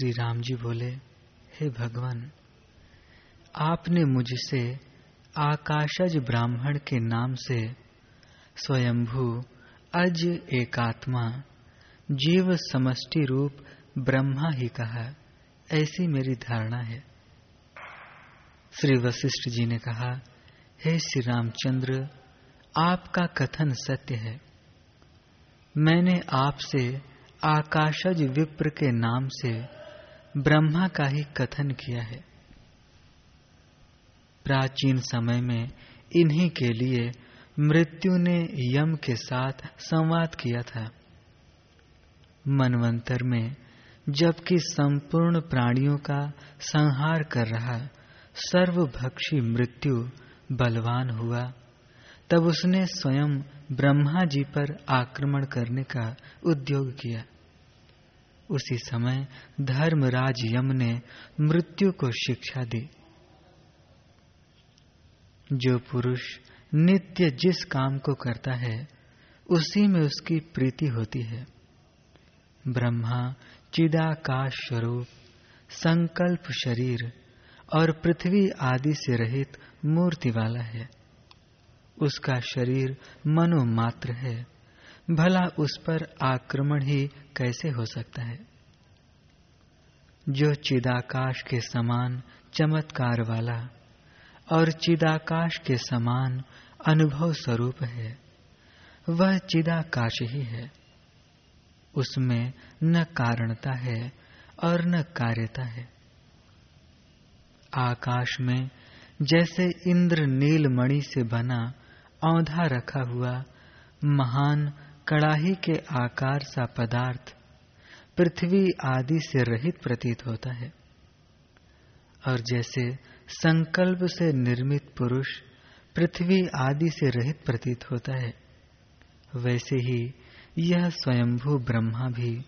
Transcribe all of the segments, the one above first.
श्री राम जी बोले, हे भगवान, आपने मुझसे आकाशज ब्राह्मण के नाम से स्वयंभू अज एकात्मा जीव समष्टि रूप ब्रह्मा ही कहा। ऐसी मेरी धारणा है। श्री वशिष्ठ जी ने कहा, हे श्री रामचंद्र आपका कथन सत्य है। मैंने आपसे आकाशज विप्र के नाम से ब्रह्मा का ही कथन किया है। प्राचीन समय में इन्हीं के लिए मृत्यु ने यम के साथ संवाद किया था। मनवंतर में जबकि संपूर्ण प्राणियों का संहार कर रहा सर्वभक्षी मृत्यु बलवान हुआ, तब उसने स्वयं ब्रह्मा जी पर आक्रमण करने का उद्योग किया। उसी समय धर्मराज यम ने मृत्यु को शिक्षा दी। जो पुरुष नित्य जिस काम को करता है, उसी में उसकी प्रीति होती है। ब्रह्मा, चिदाकाश स्वरूप, संकल्प शरीर और पृथ्वी आदि से रहित मूर्ति वाला है। उसका शरीर मनोमात्र है। भला उस पर आक्रमण ही कैसे हो सकता है? जो चिदाकाश के समान चमत्कार वाला और चिदाकाश के समान अनुभव स्वरूप है, वह चिदाकाश ही है। उसमें न कारणता है और न कार्यता है। आकाश में जैसे इंद्र नीलमणि से बना औंधा रखा हुआ महान कड़ाही के आकार सा पदार्थ पृथ्वी आदि से रहित प्रतीत होता है। और जैसे संकल्प से निर्मित पुरुष पृथ्वी आदि से रहित प्रतीत होता है, वैसे ही यह स्वयंभू ब्रह्मा भी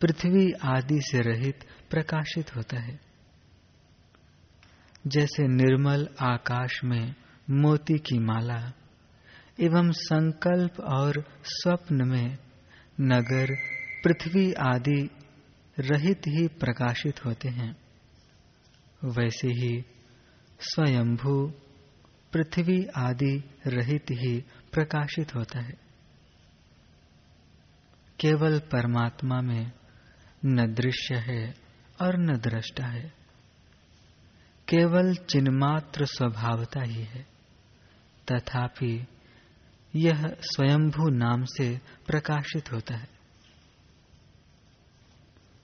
पृथ्वी आदि से रहित प्रकाशित होता है। जैसे निर्मल आकाश में मोती की माला एवं संकल्प और स्वप्न में नगर, पृथ्वी आदि रहित ही प्रकाशित होते हैं। वैसे ही स्वयंभू पृथ्वी आदि रहित ही प्रकाशित होता है। केवल परमात्मा में न दृश्य है और न दृष्टा है। केवल चिन्मात्र स्वभावता ही है। तथापि यह स्वयंभू नाम से प्रकाशित होता है।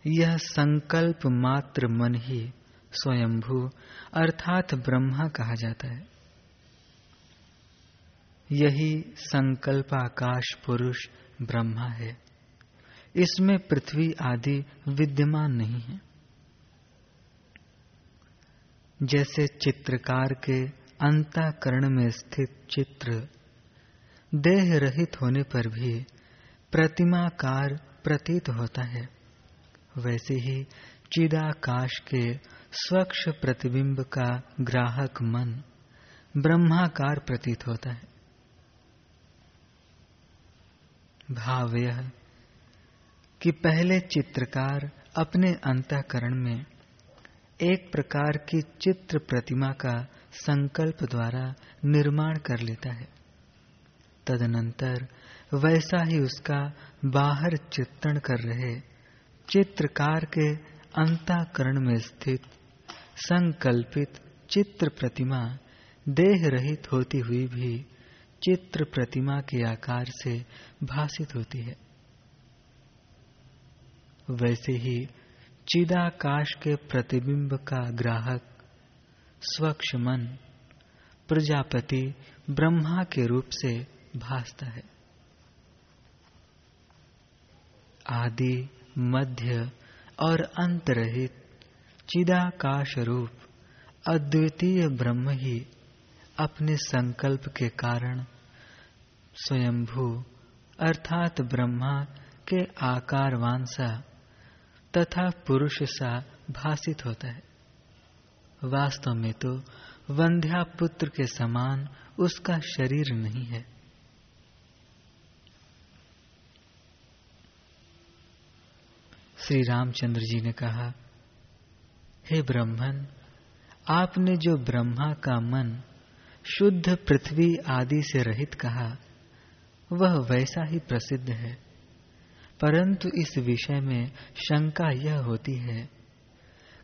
यह संकल्प मात्र मन ही स्वयंभू अर्थात ब्रह्मा कहा जाता है। यही संकल्प आकाश पुरुष ब्रह्मा है। इसमें पृथ्वी आदि विद्यमान नहीं है। जैसे चित्रकार के अंताकरण में स्थित चित्र देह रहित होने पर भी प्रतिमाकार प्रतीत होता है। वैसे ही चिदाकाश के स्वच्छ प्रतिबिंब का ग्राहक मन ब्रह्माकार प्रतीत होता है। भाव यह कि पहले चित्रकार अपने अंतकरण में एक प्रकार की चित्र प्रतिमा का संकल्प द्वारा निर्माण कर लेता है। तदनंतर वैसा ही उसका बाहर चित्रण कर रहे चित्रकार के अंताकरण में स्थित संकल्पित चित्र प्रतिमा देह रहित होती हुई भी चित्र प्रतिमा के आकार से भाषित होती है। वैसे ही चिदाकाश के प्रतिबिंब का ग्राहक, स्वच्छ मन, प्रजापति ब्रह्मा के रूप से भासता है। आदि, मध्य और अंत रहित चिदाकाश रूप अद्वितीय ब्रह्म ही अपने संकल्प के कारण स्वयंभू अर्थात ब्रह्मा के आकारवान सा तथा पुरुष सा भाषित होता है। वास्तव में तो वंध्या पुत्र के समान उसका शरीर नहीं है। श्री रामचंद्र जी ने कहा, हे ब्रह्मन, आपने जो ब्रह्मा का मन शुद्ध पृथ्वी आदि से रहित कहा, वह वैसा ही प्रसिद्ध है। परंतु इस विषय में शंका यह होती है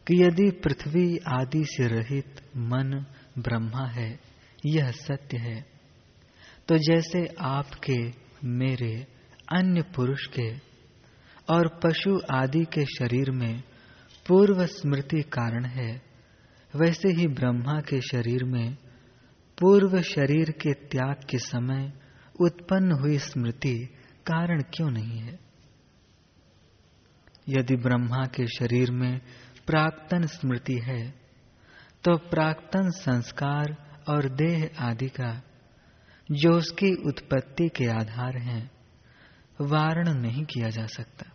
कि यदि पृथ्वी आदि से रहित मन ब्रह्मा है, यह सत्य है। तो जैसे आपके, मेरे, अन्य पुरुष के और पशु आदि के शरीर में पूर्व स्मृति कारण है। वैसे ही ब्रह्मा के शरीर में पूर्व शरीर के त्याग के समय उत्पन्न हुई स्मृति कारण क्यों नहीं है? यदि ब्रह्मा के शरीर में प्राक्तन स्मृति है तो प्राक्तन संस्कार और देह आदि का, जो उसकी उत्पत्ति के आधार हैं, वारण नहीं किया जा सकता।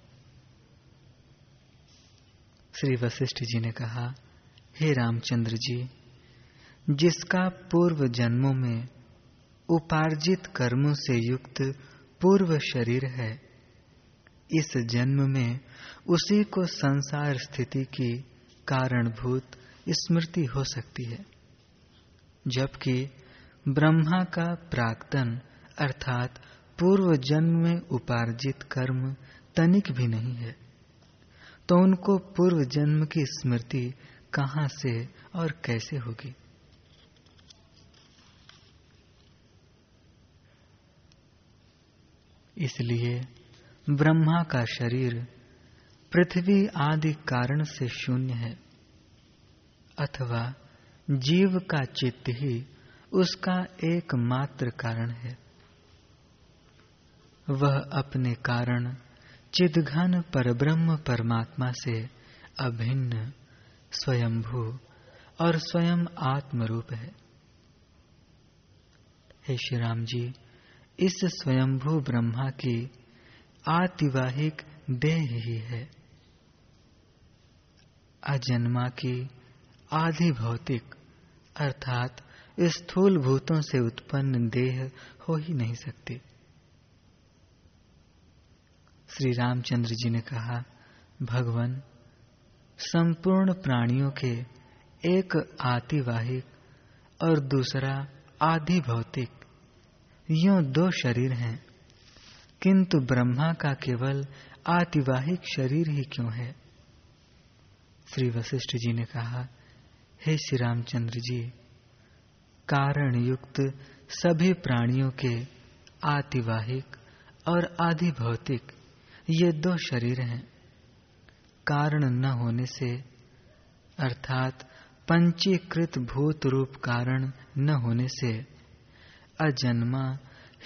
श्री वशिष्ठ जी ने कहा, हे रामचंद्र जी, जिसका पूर्व जन्मों में उपार्जित कर्मों से युक्त पूर्व शरीर है, इस जन्म में उसी को संसार स्थिति की कारणभूत स्मृति हो सकती है, जबकि ब्रह्मा का प्राक्तन अर्थात पूर्व जन्म में उपार्जित कर्म तनिक भी नहीं है। तो उनको पूर्व जन्म की स्मृति कहाँ से और कैसे होगी? इसलिए ब्रह्मा का शरीर पृथ्वी आदि कारण से शून्य है, अथवा जीव का चित्त ही उसका एकमात्र कारण है। वह अपने कारण चिदघन परब्रह्म परमात्मा से अभिन्न, स्वयंभू और स्वयं आत्मरूप है। हे श्री राम जी, इस स्वयंभू ब्रह्मा की आतिवाहिक देह ही है। अजन्मा की आधि भौतिक, अर्थात स्थूल भूतों से उत्पन्न देह हो ही नहीं सकती। श्री रामचंद्र जी ने कहा, भगवान, संपूर्ण प्राणियों के एक आतिवाहिक और दूसरा आधि भौतिक यो दो शरीर हैं, किंतु ब्रह्मा का केवल आतिवाहिक शरीर ही क्यों है? श्री वशिष्ठ जी ने कहा, हे श्री रामचंद्र जी कारण युक्त सभी प्राणियों के आतिवाहिक और आधि भौतिक ये दो शरीर हैं। कारण न होने से, अर्थात पंचीकृत भूत रूप कारण न होने से, अजन्मा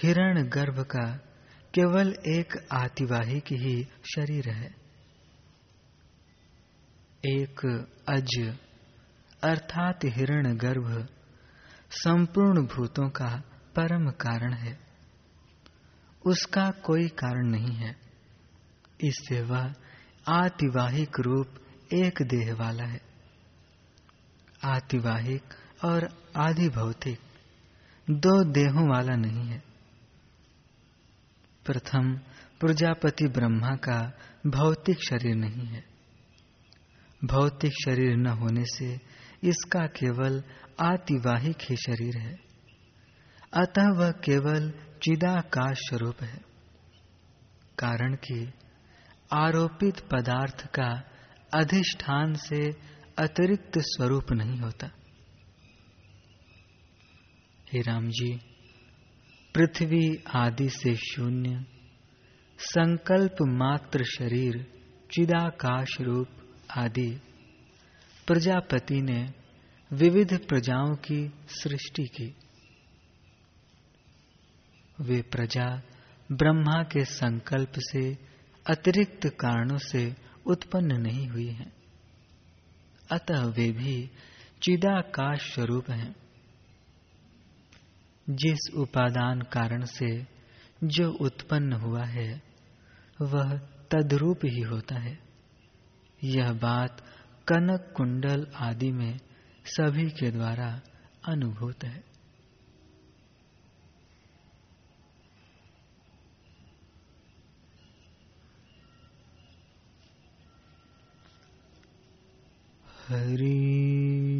हिरण गर्भ का केवल एक आतिवाहिक ही शरीर है। एक अज, अर्थात हिरण गर्भ, संपूर्ण भूतों का परम कारण है। उसका कोई कारण नहीं है। इससे वह आतिवाहिक रूप एक देह वाला है। आतिवाहिक और आधि भौतिक दो देहों वाला नहीं है। प्रथम, प्रजापति ब्रह्मा का भौतिक शरीर नहीं है। भौतिक शरीर न होने से इसका केवल आतिवाहिक ही शरीर है। अतः वह केवल चिदाकाश स्वरूप है। कारण कि आरोपित पदार्थ का अधिष्ठान से अतिरिक्त स्वरूप नहीं होता। हे राम जी पृथ्वी आदि से शून्य, संकल्प मात्र शरीर, चिदाकाश रूप आदि, प्रजापति ने विविध प्रजाओं की सृष्टि की। वे प्रजा ब्रह्मा के संकल्प से अतिरिक्त कारणों से उत्पन्न नहीं हुई हैं। अतः वे भी चिदाकाश स्वरूप हैं। जिस उपादान कारण से जो उत्पन्न हुआ है, वह तद्रूप ही होता है। यह बात कनक कुंडल आदि में सभी के द्वारा अनुभूत है। हरि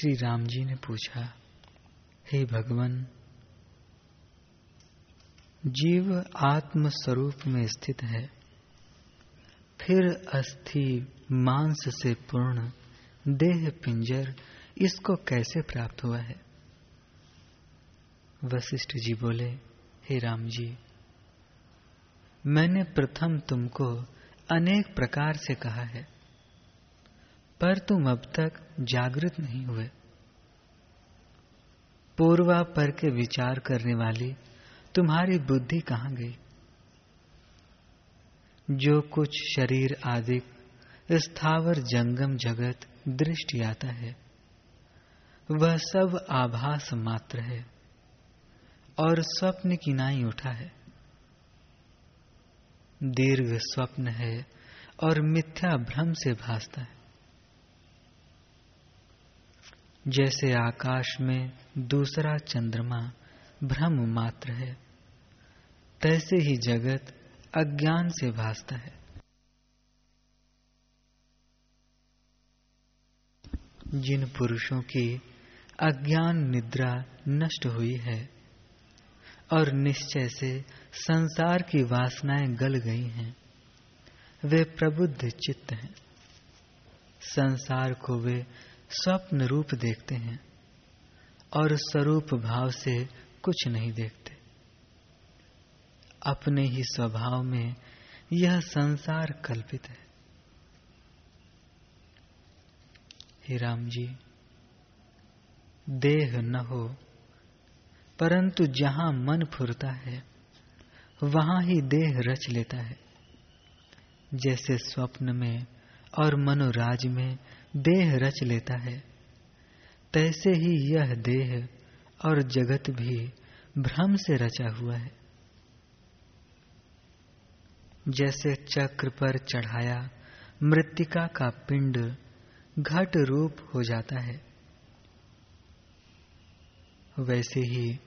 श्री राम जी ने पूछा, हे भगवान, जीव आत्म स्वरूप में स्थित है, फिर अस्थि, मांस से पूर्ण, देह, पिंजर, इसको कैसे प्राप्त हुआ है? वशिष्ठ जी बोले, हे राम जी, मैंने प्रथम तुमको अनेक प्रकार से कहा है। पर तुम अब तक जागृत नहीं हुए। पूर्वा पर के विचार करने वाली तुम्हारी बुद्धि कहाँ गई? जो कुछ शरीर आदि स्थावर जंगम जगत दृष्टि आता है, वह सब आभास मात्र है और स्वप्न की नाई उठा है। दीर्घ स्वप्न है और मिथ्या भ्रम से भासता है। जैसे आकाश में दूसरा चंद्रमा भ्रम मात्र है, तैसे ही जगत अज्ञान से भासता है। जिन पुरुषों की अज्ञान निद्रा नष्ट हुई है और निश्चय से संसार की वासनाएँ गल गई हैं, वे प्रबुद्ध चित्त हैं। संसार को वे स्वप्न रूप देखते हैं और स्वरूप भाव से कुछ नहीं देखते। अपने ही स्वभाव में यह संसार कल्पित है। हे राम जी, देह न हो, परंतु जहाँ मन फुरता है, वहाँ ही देह रच लेता है। जैसे स्वप्न में और मनोराज में देह रच लेता है। तैसे ही यह देह और जगत भी भ्रम से रचा हुआ है। जैसे चक्र पर चढ़ाया मृतिका का पिंड घट रूप हो जाता है, वैसे ही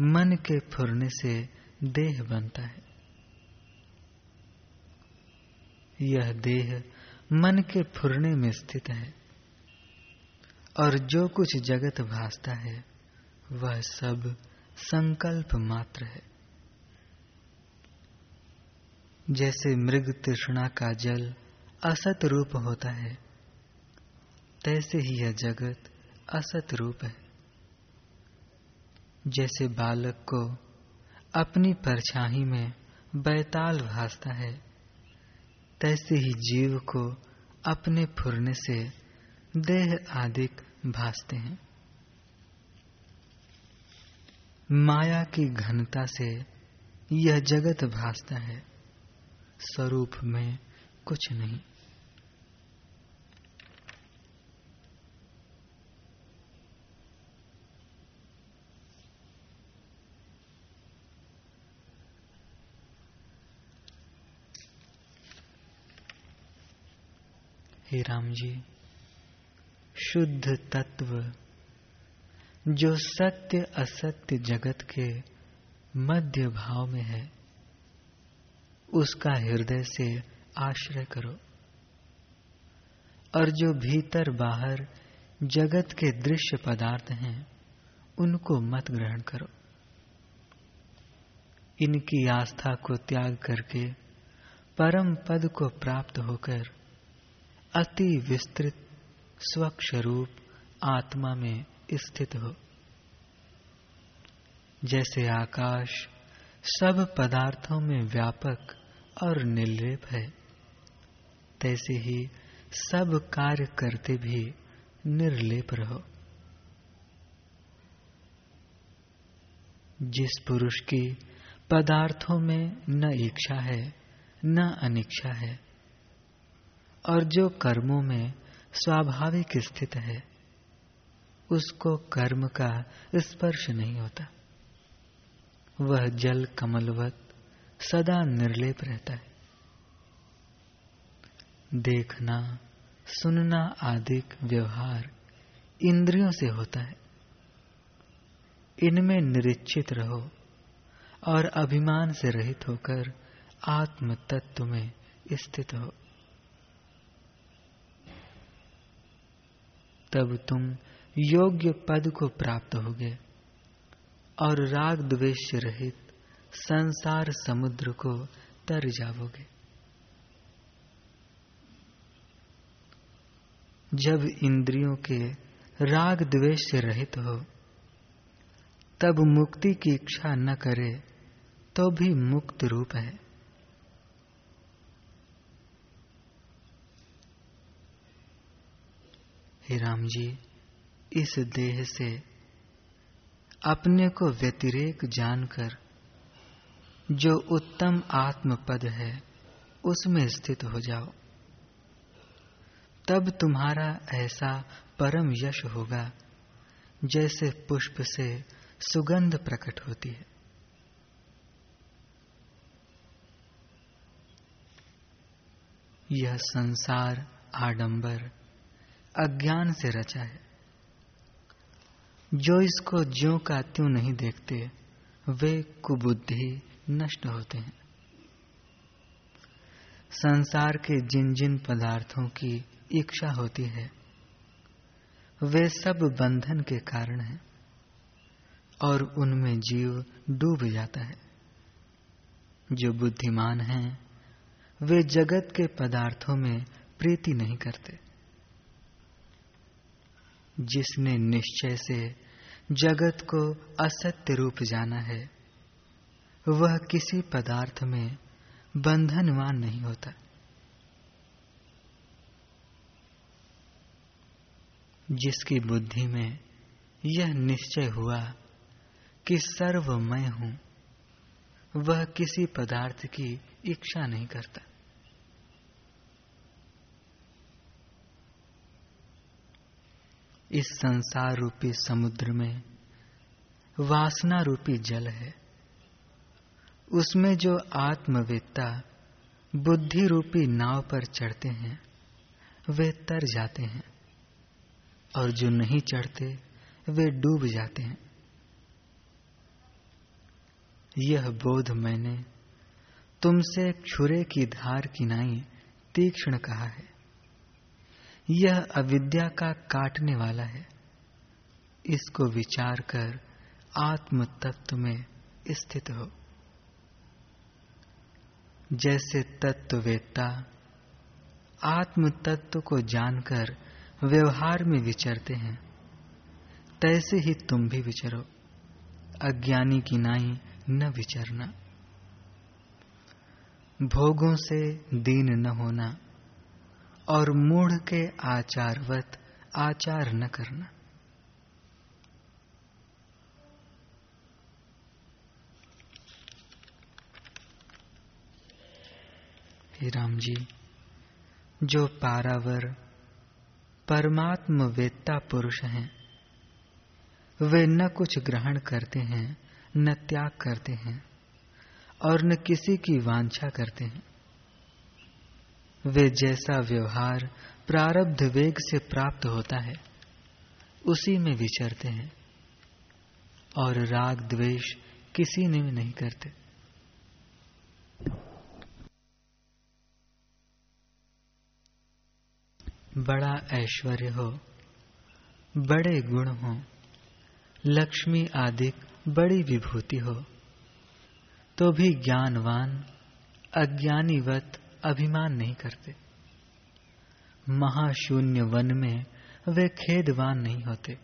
मन के फुरने से देह बनता है। यह देह मन के फुरने में स्थित है और जो कुछ जगत भासता है, वह सब संकल्प मात्र है। जैसे मृग तृष्णा का जल असत रूप होता है, तैसे ही यह जगत असत रूप है। जैसे बालक को अपनी परछाई में बैताल भासता है तैसे ही जीव को अपने फुरने से देह आदि भासते हैं। माया की घनता से यह जगत भासता है। स्वरूप में कुछ नहीं। हे राम जी, शुद्ध तत्व, जो सत्य असत्य जगत के मध्य भाव में है, उसका हृदय से आश्रय करो। और जो भीतर बाहर जगत के दृश्य पदार्थ हैं, उनको मत ग्रहण करो। इनकी आस्था को त्याग करके परम पद को प्राप्त होकर अति विस्तृत स्वच्छ रूप आत्मा में स्थित हो। जैसे आकाश सब पदार्थों में व्यापक और निर्लेप है, तैसे ही सब कार्य करते भी निर्लेप रहो। जिस पुरुष की पदार्थों में न इच्छा है, न अनिच्छा है और जो कर्मों में स्वाभाविक स्थित है, उसको कर्म का स्पर्श नहीं होता। वह जल कमलवत सदा निर्लेप रहता है। देखना, सुनना आदि व्यवहार इंद्रियों से होता है। इनमें निरीक्षित रहो और अभिमान से रहित होकर आत्म तत्व में स्थित हो। तब तुम योग्य पद को प्राप्त होगे और राग द्वेष रहित संसार समुद्र को तर जाओगे जब इंद्रियों के राग द्वेष रहित हो, तब मुक्ति की इच्छा न करे तो भी मुक्त रूप है। हे राम जी, इस देह से अपने को व्यतिरेक जानकर जो उत्तम आत्म पद है, उसमें स्थित हो जाओ। तब तुम्हारा ऐसा परम यश होगा, जैसे पुष्प से सुगंध प्रकट होती है। यह संसार आडंबर अज्ञान से रचा है। जो इसको ज्यो का त्यों नहीं देखते, वे कुबुद्धि नष्ट होते हैं। संसार के जिन जिन पदार्थों की इच्छा होती है, वे सब बंधन के कारण हैं और उनमें जीव डूब जाता है। जो बुद्धिमान हैं, वे जगत के पदार्थों में प्रीति नहीं करते। जिसने निश्चय से जगत को असत्य रूप जाना है, वह किसी पदार्थ में बंधनवान नहीं होता। जिसकी बुद्धि में यह निश्चय हुआ कि सर्व मैं हूँ, वह किसी पदार्थ की इच्छा नहीं करता। इस संसार रूपी समुद्र में वासना रूपी जल है। उसमें जो आत्मवेत्ता, बुद्धि रूपी नाव पर चढ़ते हैं, वे तर जाते हैं और जो नहीं चढ़ते, वे डूब जाते हैं। यह बोध मैंने तुमसे छुरे की धार किनाई तीक्ष्ण कहा है। यह अविद्या का काटने वाला है। इसको विचार कर आत्म तत्व में स्थित हो। जैसे तत्ववेत्ता आत्म तत्व को जानकर व्यवहार में विचरते हैं, तैसे ही तुम भी विचरो। अज्ञानी की नाई न विचरना। भोगों से दीन न होना। और मूढ़ के आचारवत आचार न करना। हे राम जी, जो पारावर परमात्म वेत्ता पुरुष हैं, वे न कुछ ग्रहण करते हैं, न त्याग करते हैं, और न किसी की वांछा करते हैं। वे जैसा व्यवहार प्रारब्ध वेग से प्राप्त होता है, उसी में विचरते हैं और राग द्वेष किसी ने भी नहीं करते। बड़ा ऐश्वर्य हो, बड़े गुण हो, लक्ष्मी आदि बड़ी विभूति हो तो भी ज्ञानवान, अज्ञानीवत अभिमान नहीं करते। महाशून्य वन में वे खेदवान नहीं होते।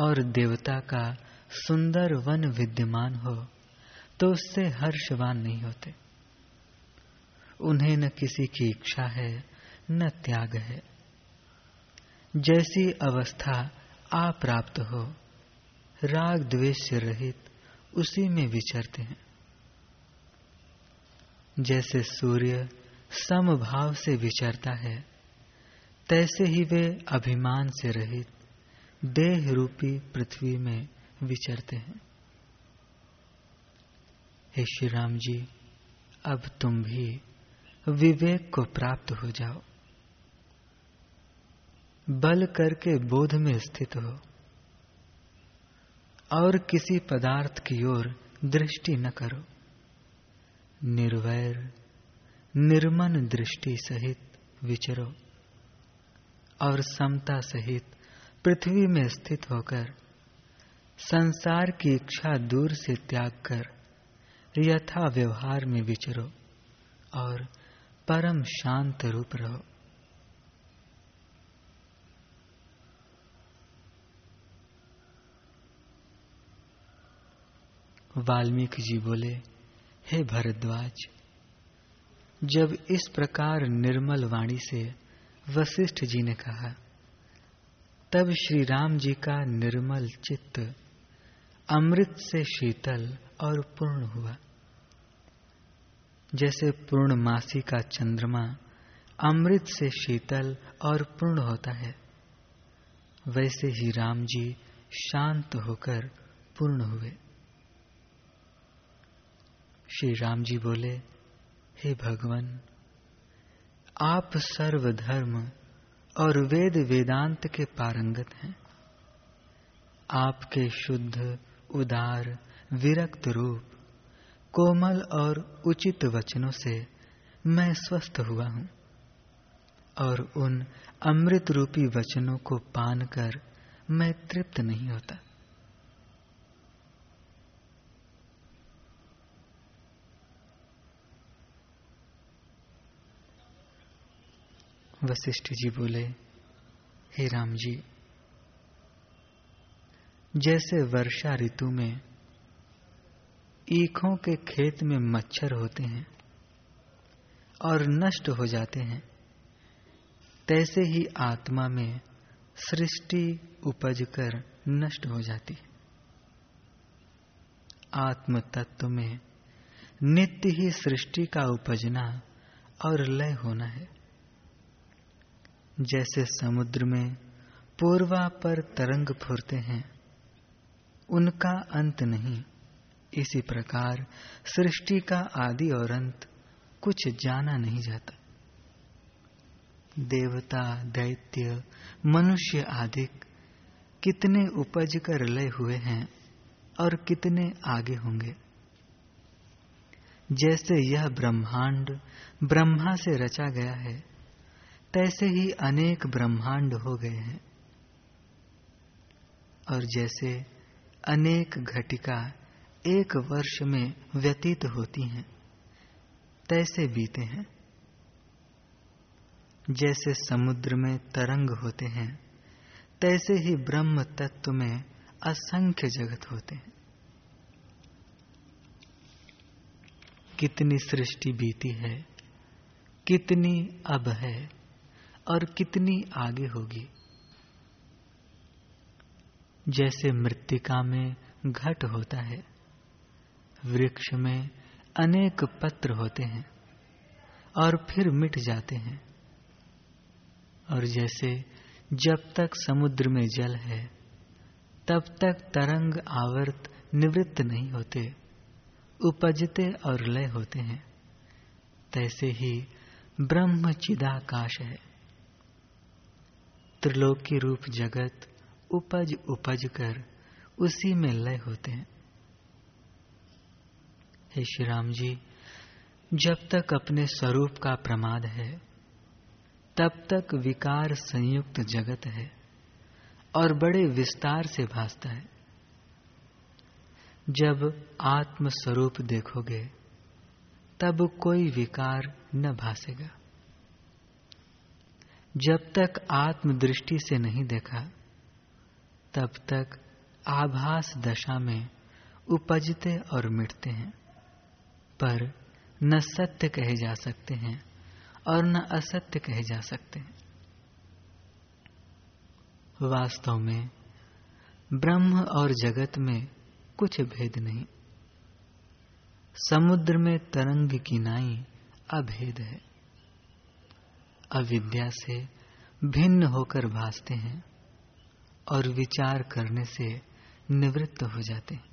और देवता का सुंदर वन विद्यमान हो तो उससे हर्षवान नहीं होते। उन्हें न किसी की इच्छा है, न त्याग है। जैसी अवस्था आ प्राप्त हो, राग द्वेष रहित उसी में विचरते हैं। जैसे सूर्य समभाव से विचरता है, तैसे ही वे अभिमान से रहित, देह रूपी पृथ्वी में विचरते हैं। हे श्री राम जी, अब तुम भी विवेक को प्राप्त हो जाओ। बल करके बोध में स्थित हो, और किसी पदार्थ की ओर दृष्टि न करो। निर्वैर, निर्मन दृष्टि सहित विचरो, और समता सहित पृथ्वी में स्थित होकर, संसार की इच्छा दूर से त्याग कर, यथा व्यवहार में विचरो, और परम शांत रूप रहो। वाल्मीकि जी बोले हे भरद्वाज, जब इस प्रकार निर्मल वाणी से वशिष्ठ जी ने कहा, तब श्री राम जी का निर्मल चित्त अमृत से शीतल और पूर्ण हुआ। जैसे पूर्णमासी का चंद्रमा अमृत से शीतल और पूर्ण होता है, वैसे ही राम जी शांत होकर पूर्ण हुए। श्री राम जी बोले, हे भगवान, आप सर्वधर्म और वेद वेदांत के पारंगत हैं। आपके शुद्ध, उदार, विरक्त रूप, कोमल और उचित वचनों से मैं स्वस्थ हुआ हूँ और उन अमृत रूपी वचनों को पान कर मैं तृप्त नहीं होता। वशिष्ठ जी बोले, हे राम जी, जैसे वर्षा ऋतु में ईखों के खेत में मच्छर होते हैं और नष्ट हो जाते हैं, तैसे ही आत्मा में सृष्टि उपज कर नष्ट हो जाती है। आत्म तत्व में नित्य ही सृष्टि का उपजना और लय होना है। जैसे समुद्र में पूर्वा पर तरंग फुरते हैं, उनका अंत नहीं। इसी प्रकार सृष्टि का आदि और अंत कुछ जाना नहीं जाता। देवता, दैत्य, मनुष्य आदि कितने उपज कर लय हुए हैं और कितने आगे होंगे। जैसे यह ब्रह्मांड ब्रह्मा से रचा गया है तैसे ही अनेक ब्रह्मांड हो गए हैं। और जैसे अनेक घटिका एक वर्ष में व्यतीत होती हैं, तैसे बीते हैं। जैसे समुद्र में तरंग होते हैं, तैसे ही ब्रह्म तत्व में असंख्य जगत होते हैं। कितनी सृष्टि बीती है, कितनी अब है और कितनी आगे होगी। जैसे मृतिका में घट होता है, वृक्ष में अनेक पत्र होते हैं और फिर मिट जाते हैं। और जैसे जब तक समुद्र में जल है, तब तक तरंग आवर्त निवृत्त नहीं होते, उपजते और लय होते हैं। तैसे ही ब्रह्म चिदाकाश है। त्रिलोकी रूप जगत उपज उपज कर उसी में लय होते हैं। हे श्री राम जी, जब तक अपने स्वरूप का प्रमाद है, तब तक विकार संयुक्त जगत है और बड़े विस्तार से भासता है। जब आत्म स्वरूप देखोगे, तब कोई विकार न भासेगा। जब तक आत्म दृष्टि से नहीं देखा, तब तक आभास दशा में उपजते और मिटते हैं। पर न सत्य कहे जा सकते हैं और न असत्य कहे जा सकते हैं। वास्तव में ब्रह्म और जगत में कुछ भेद नहीं। समुद्र में तरंग की नाई अभेद है। अविद्या से भिन्न होकर भासते हैं और विचार करने से निवृत्त हो जाते हैं।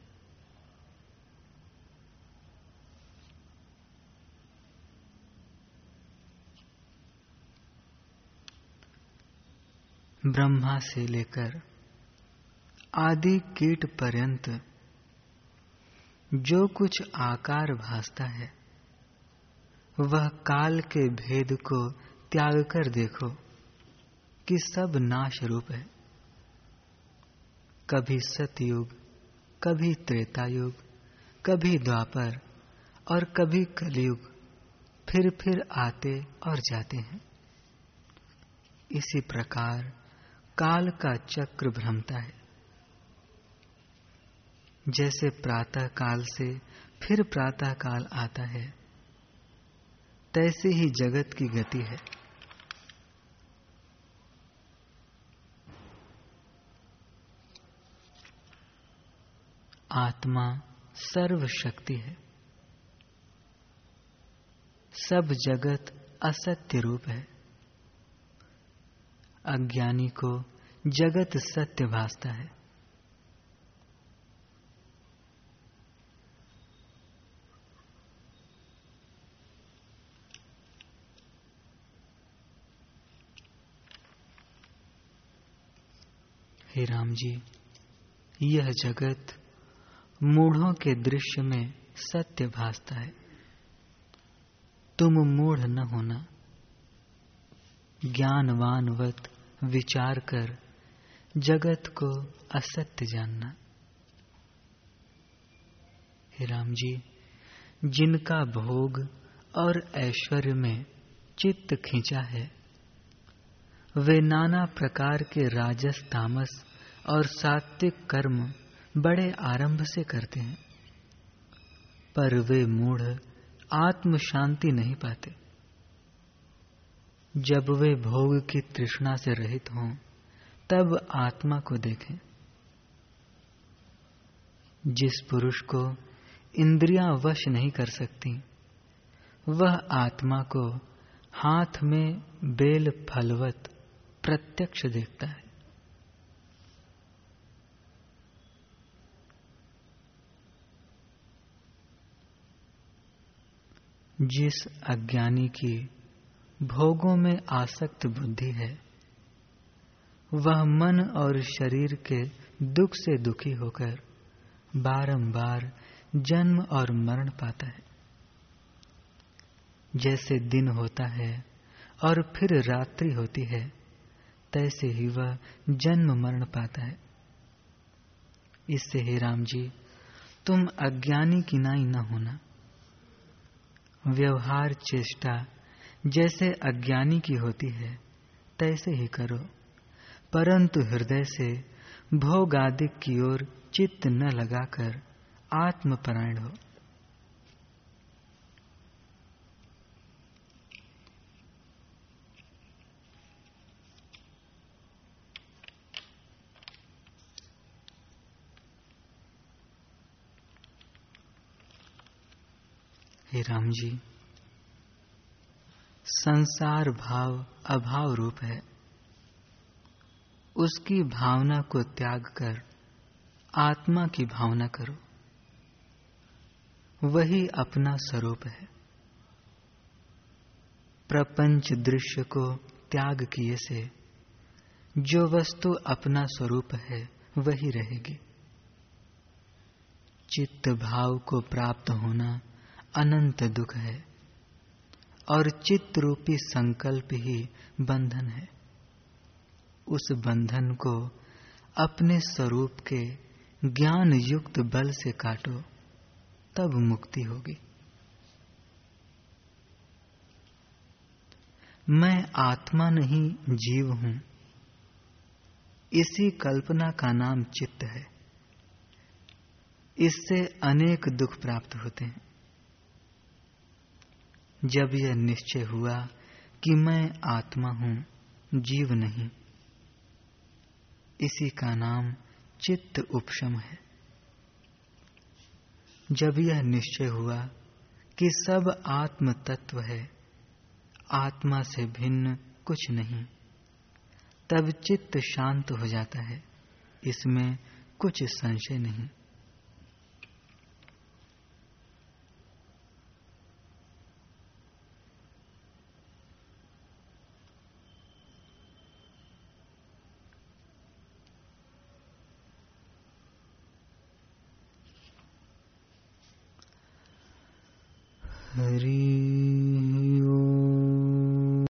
ब्रह्मा से लेकर आदि कीट पर्यंत जो कुछ आकार भासता है, वह काल के भेद को त्याग कर देखो कि सब नाश रूप है। कभी सतयुग, कभी त्रेता युग कभी द्वापर और कभी कलयुग फिर फिर आते और जाते हैं। इसी प्रकार काल का चक्र भ्रमता है। जैसे प्रातः काल से फिर प्रातः काल आता है, तैसे ही जगत की गति है। आत्मा सर्वशक्ति है। सब जगत असत्य रूप है। अज्ञानी को जगत सत्य भासता है। हे राम जी, यह जगत मूढ़ों के दृश्य में सत्य भासता है। तुम मूढ़ न होना। ज्ञानवानवत विचार कर जगत को असत्य जानना। हे राम जी, जिनका भोग और ऐश्वर्य में चित्त खींचा है, वे नाना प्रकार के राजस, तामस और सात्विक कर्म बड़े आरंभ से करते हैं, पर वे मूढ़ आत्म शांति नहीं पाते। जब वे भोग की तृष्णा से रहित हों, तब आत्मा को देखें। जिस पुरुष को इंद्रियाँ वश नहीं कर सकती, वह आत्मा को हाथ में बेल फलवत प्रत्यक्ष देखता है। जिस अज्ञानी की भोगों में आसक्त बुद्धि है, वह मन और शरीर के दुख से दुखी होकर बारंबार जन्म और मरण पाता है। जैसे दिन होता है और फिर रात्रि होती है, तैसे ही वह जन्म मरण पाता है। इससे हे राम जी, तुम अज्ञानी की नाई न होना। व्यवहार चेष्टा जैसे अज्ञानी की होती है, तैसे ही करो। परंतु हृदय से भोगादिक की ओर चित्त न लगाकर आत्मपरायण हो। हे राम जी संसार भाव अभाव रूप है। उसकी भावना को त्याग कर आत्मा की भावना करो। वही अपना स्वरूप है। प्रपंच दृश्य को त्याग किए से जो वस्तु अपना स्वरूप है, वही रहेगी। चित्त भाव को प्राप्त होना अनंत दुख है और चित्त रूपी संकल्प ही बंधन है। उस बंधन को अपने स्वरूप के ज्ञान युक्त बल से काटो, तब मुक्ति होगी। मैं आत्मा नहीं, जीव हूँ। इसी कल्पना का नाम चित्त है। इससे अनेक दुख प्राप्त होते हैं। जब यह निश्चय हुआ कि मैं आत्मा हूँ, जीव नहीं। इसी का नाम चित्त उपशम है। जब यह निश्चय हुआ कि सब आत्म तत्व है, आत्मा से भिन्न कुछ नहीं, तब चित्त शांत हो जाता है, इसमें कुछ संशय नहीं।